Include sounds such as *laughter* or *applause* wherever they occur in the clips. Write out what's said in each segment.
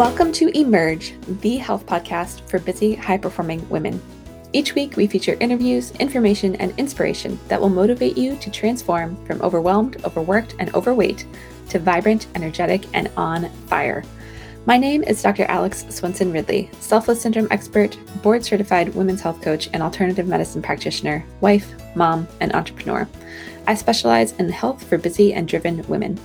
Welcome to Emerge, the health podcast for busy, high performing women. Each week, we feature interviews, information, and inspiration that will motivate you to transform from overwhelmed, overworked, and overweight to vibrant, energetic, and on fire. My name is Dr. Alex Swenson Ridley, selfless syndrome expert, board certified women's health coach, and alternative medicine practitioner, wife, mom, and entrepreneur. I specialize in health for busy and driven women.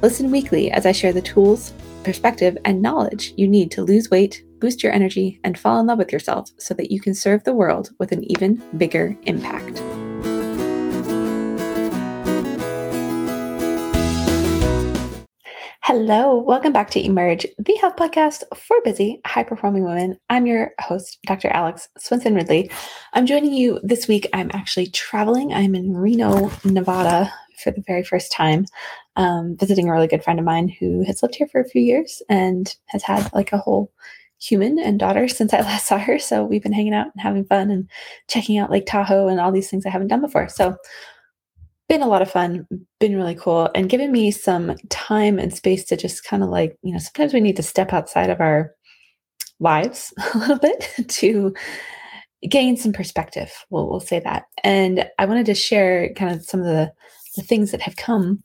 Listen weekly as I share the tools, perspective, and knowledge you need to lose weight, boost your energy, and fall in love with yourself so that you can serve the world with an even bigger impact. Hello, welcome back to Emerge, the health podcast for busy, high performing women. I'm your host, Dr. Alex Swenson Ridley. I'm joining you this week. I'm actually traveling. I'm in Reno, Nevada for the very first time, um, visiting a really good friend of mine who has lived here for a few years and has had like a whole human and daughter since I *laughs* last saw her. So we've been hanging out and having fun and checking out Lake Tahoe and all these things I haven't done before. So been a lot of fun, been really cool, and given me some time and space to just kind of like, you know, sometimes we need to step outside of our lives *laughs* a little bit *laughs* to gain some perspective. We'll, we'll say that. And I wanted to share kind of some of the, the things that have come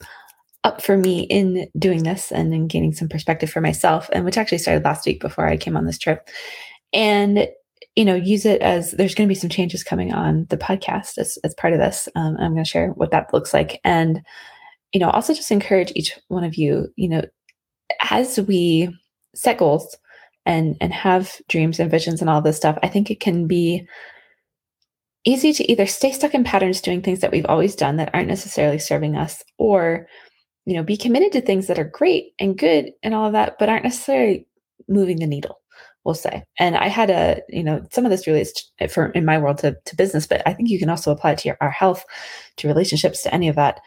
up for me in doing this and in gaining some perspective for myself, and which actually started last week before I came on this trip. And you know, use it as there's going to be some changes coming on the podcast as, as part of this. Um, I'm going to share what that looks like. And, you know, also just encourage each one of you, you know, as we set goals and and have dreams and visions and all this stuff, I think it can be easy to either stay stuck in patterns doing things that we've always done that aren't necessarily serving us or you know be committed to things that are great and good and all of that but aren't necessarily moving the needle we'll say. And I had a, you know, some of this relates to, eh, for in my world to, to business, but I think you can also apply it to your, our health, to relationships, to any of that,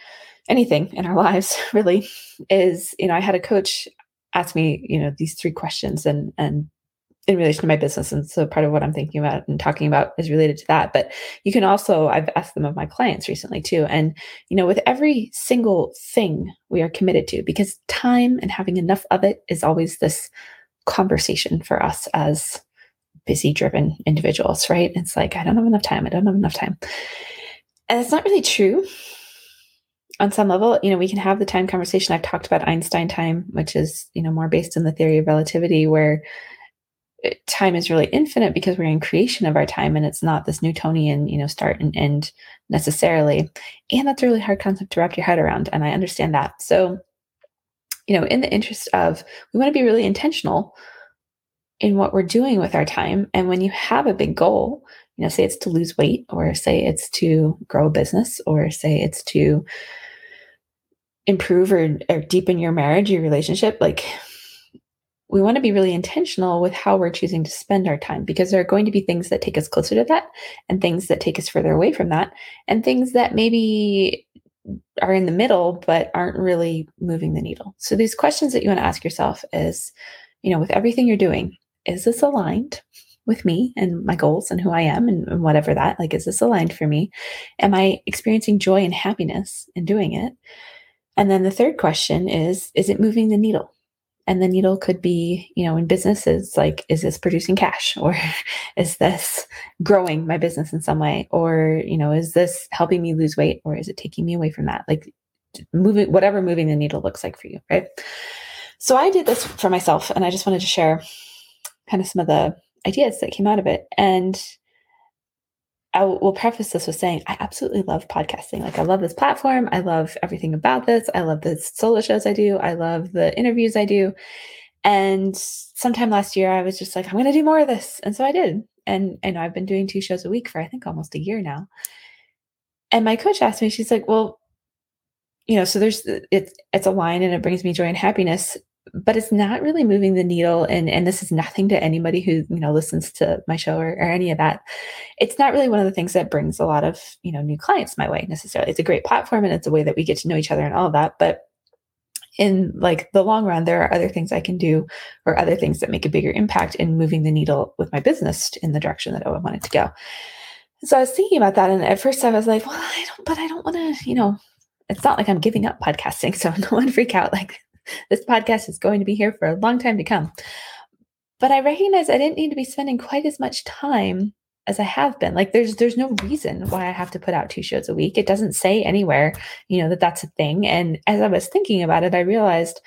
anything in our *laughs* lives really is, you know, I had a coach ask me, you know, these three questions and, and in relation to my business. And so part of what I'm thinking about and talking about is related to that. But you can also, I've asked them of my clients recently too. And, you know, with every single thing we are committed to, because time and having enough of it is always this conversation for us as busy driven individuals, right? It's like, I don't have enough time. I don't have enough time. And it's not really true on some level. You know, we can have the time conversation. I've talked about Einstein time, which is, you know, more based in the theory of relativity, where time is really infinite because we're in creation of our time and it's not this Newtonian, you know, start and end necessarily. And that's a really hard concept to wrap your head around. And I understand that. So, you know, in the interest of, we want to be really intentional in what we're doing with our time. And when you have a big goal, you know, say it's to lose weight, or say it's to grow a business, or say it's to improve or, or deepen your marriage, your relationship, like we want to be really intentional with how we're choosing to spend our time because there are going to be things that take us closer to that and things that take us further away from that and things that maybe are in the middle but aren't really moving the needle. So these questions that you want to ask yourself is, you know, with everything you're doing, is this aligned with me and my goals and who I am and, and whatever that like is this aligned for me? Am I experiencing joy and happiness in doing it? And then the third question is is it moving the needle? And the needle could be you know in businesses like is this producing cash? *laughs* Or is this growing my business in some way? Or you know is this helping me lose weight? Or is it taking me away from that? Like moving whatever moving the needle looks like for you right? So i did this for myself and i just wanted to share kind of some of the ideas that came out of it. And I will preface this with saying I absolutely love podcasting. Like I love this platform. I love everything about this. I love the solo shows I do. I love the interviews I do. And sometime last year I was just like, I'm going to do more of this. And so I did. And and I've been doing two shows a week for I think almost a year now. And my coach asked me, she's like, well, you know, so there's it's it's a line and it brings me joy and happiness but it's not really moving the needle and and this is nothing to anybody who you know listens to my show or, or any of that. It's not really one of the things that brings a lot of you know new clients my way necessarily. It's a great platform and it's a way that we get to know each other and all of that but in like the long run there are other things i can do or other things that make a bigger impact in moving the needle with my business in the direction that i wanted to go. So i was thinking about that and at first i was like well i don't but i don't want to you know it's not like i'm giving up podcasting *laughs* so no one freak out like this podcast is going to be here for a long time to come. but I recognize I didn't need to be spending quite as much time as I have been. Like there's there's no reason why I have to put out two shows a week. It doesn't say anywhere, you know, that that's a thing. And as I was thinking about it, I realized,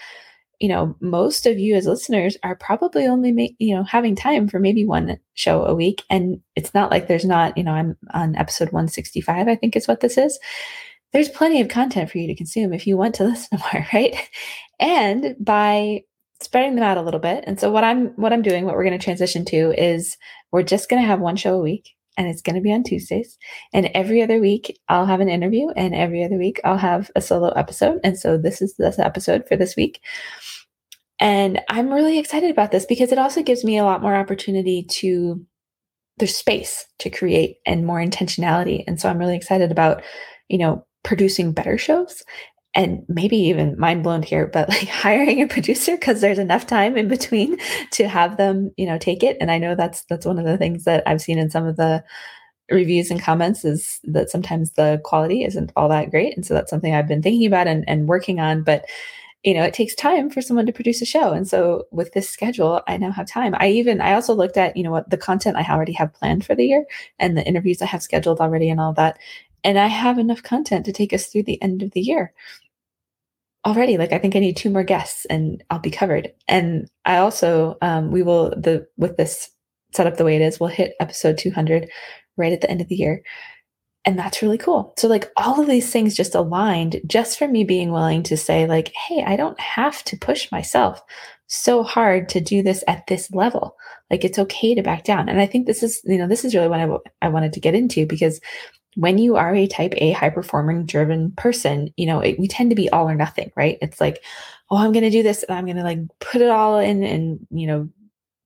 you know, most of you as listeners are probably only make, you know, having time for maybe one show a week and it's not like there's not, you know, I'm on episode 165, I think is what this is. There's plenty of content for you to consume if you want to *laughs* listen to more, right? And by spreading them out a little bit. And so what I'm what I'm doing, what we're going to transition to is we're just going to have one show a week and it's going to be on Tuesdays. And every other week I'll have an interview and every other week I'll have a solo episode. And so this is this episode for this week. And I'm really excited about this because it also gives me a lot more opportunity to there's space to create and more intentionality. And so I'm really excited about, you know, producing better shows and maybe even mind blown here, but like *laughs* hiring a producer because there's enough time in between *laughs* to have them, you know, take it. And I know that's that's one of the things that I've seen in some of the reviews and comments is that sometimes the quality isn't all that great. And so that's something I've been thinking about and, and working on. But you know, it takes time for someone to produce a show. And so with this schedule, I now have time. I even I also looked at, you know, what the content I already have planned for the year and the interviews I have scheduled already and all that. And I have enough content to take us through the end of the year. Already like i think i need two more guests and i'll be covered. And i also um, we will the with this setup the way it is we'll hit episode 200 right at the end of the year. And that's really cool. So like all of these things just aligned just for me being willing to say like hey i don't have to push myself so hard to do this at this level. Like it's okay to back down. And i think this is you know this is really what I, I wanted to get into because when you are a type A high performing driven person, you know, it, we tend to be all or nothing, right? It's like, oh, I'm going to do this and I'm going to like put it all in and, you know,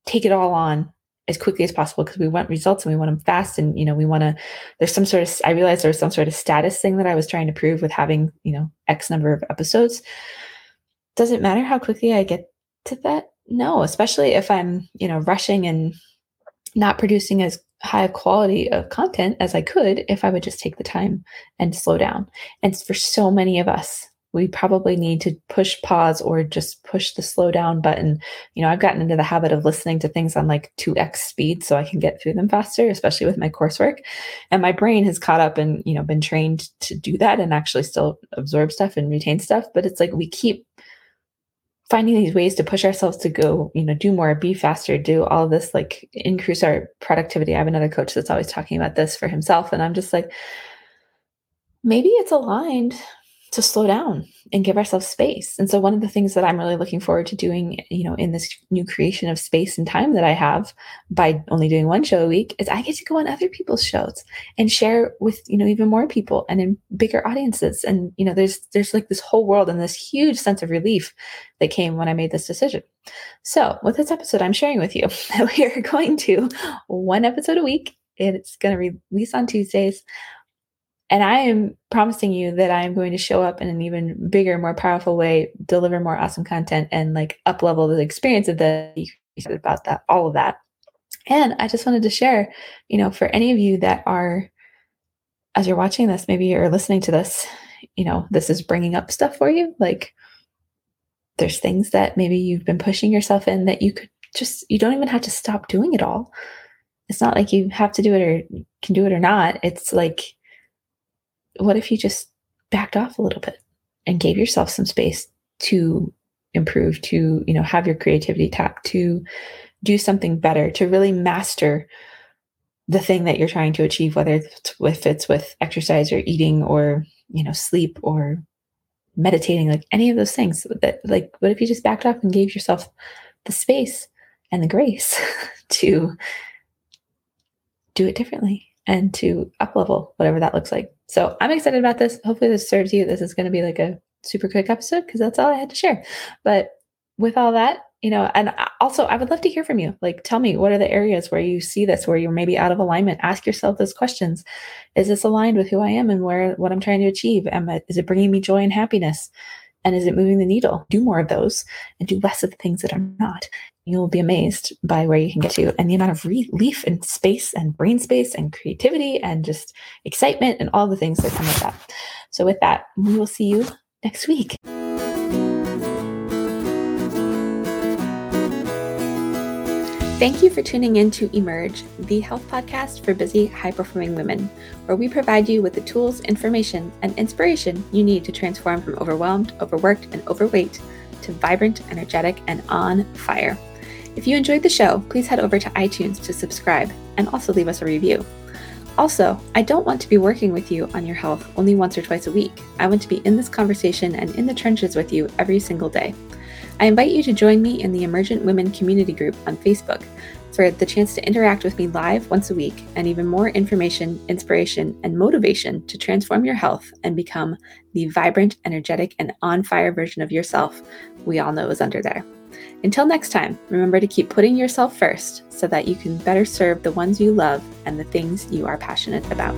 take it all on as quickly as possible because we want results and we want them fast. And, you know, we want to, there's some sort of, I realized there was some sort of status thing that I was trying to prove with having, you know, X number of episodes. Does it matter how quickly I get to that? No, especially if I'm, you know, rushing and not producing as high quality of content as I could if I would just take the time and slow down. And for so many of us, we probably need to push pause or just push the slow down button. You know, I've gotten into the habit of listening to things on like 2x speed so I can get through them faster, especially with my coursework. And my brain has caught up and, you know, been trained to do that and actually still absorb stuff and retain stuff. But it's like we keep finding these ways to push ourselves to go, you know, do more, be faster, do all this, like increase our productivity. I have another coach that's always talking about this for himself. And I'm just like, maybe it's aligned to slow down and give ourselves space. And so one of the things that I'm really looking forward to doing, you know, in this new creation of space and time that I have by only doing one show a week is I get to go on other people's shows and share with, you know, even more people and in bigger audiences. And, you know, there's there's like this whole world and this huge sense of relief that came when I made this decision. So with this episode, I'm sharing with you that *laughs* we are going to one episode a week. And it's going to release on Tuesdays and I am promising you that I am going to show up in an even bigger, more powerful way, deliver more awesome content, and like up level the experience of the about that, all of that. And I just wanted to share, you know, for any of you that are, as you're watching this, maybe you're listening to this, you know, this is bringing up stuff for you. Like there's things that maybe you've been pushing yourself in that you could just, you don't even have to stop doing it all. It's not like you have to do it or can do it or not. It's like, what if you just backed off a little bit and gave yourself some space to improve, to, you know, have your creativity tap, to do something better, to really master the thing that you're trying to achieve, whether it's, if it's with exercise or eating or, you know, sleep or meditating, like any of those things that like, what if you just backed off and gave yourself the space and the grace *laughs* to do it differently and to up level whatever that looks like. So I'm excited about this. Hopefully this serves you. This is going to be like a super quick episode because that's all I had to share. But with all that, you know, and also I would love to hear from you. Like tell me what are the areas where you see this where you're maybe out of alignment. Ask yourself those questions. Is this aligned with who I am and where what I'm trying to achieve? Am I, is it bringing me joy and happiness? And is it moving the needle? Do more of those and do less of the things that are not you'll be amazed by where you can get to and the amount of relief and space and brain space and creativity and just excitement and all the things that come with that. So, with that, we will see you next week. Thank you for tuning in to Emerge, the health podcast for busy, high performing women, where we provide you with the tools, information, and inspiration you need to transform from overwhelmed, overworked, and overweight to vibrant, energetic, and on fire. If you enjoyed the show, please head over to iTunes to subscribe and also leave us a review. Also, I don't want to be working with you on your health only once or twice a week. I want to be in this conversation and in the trenches with you every single day. I invite you to join me in the Emergent Women Community Group on Facebook for the chance to interact with me live once a week and even more information, inspiration, and motivation to transform your health and become the vibrant, energetic, and on fire version of yourself we all know is under there. Until next time, remember to keep putting yourself first so that you can better serve the ones you love and the things you are passionate about.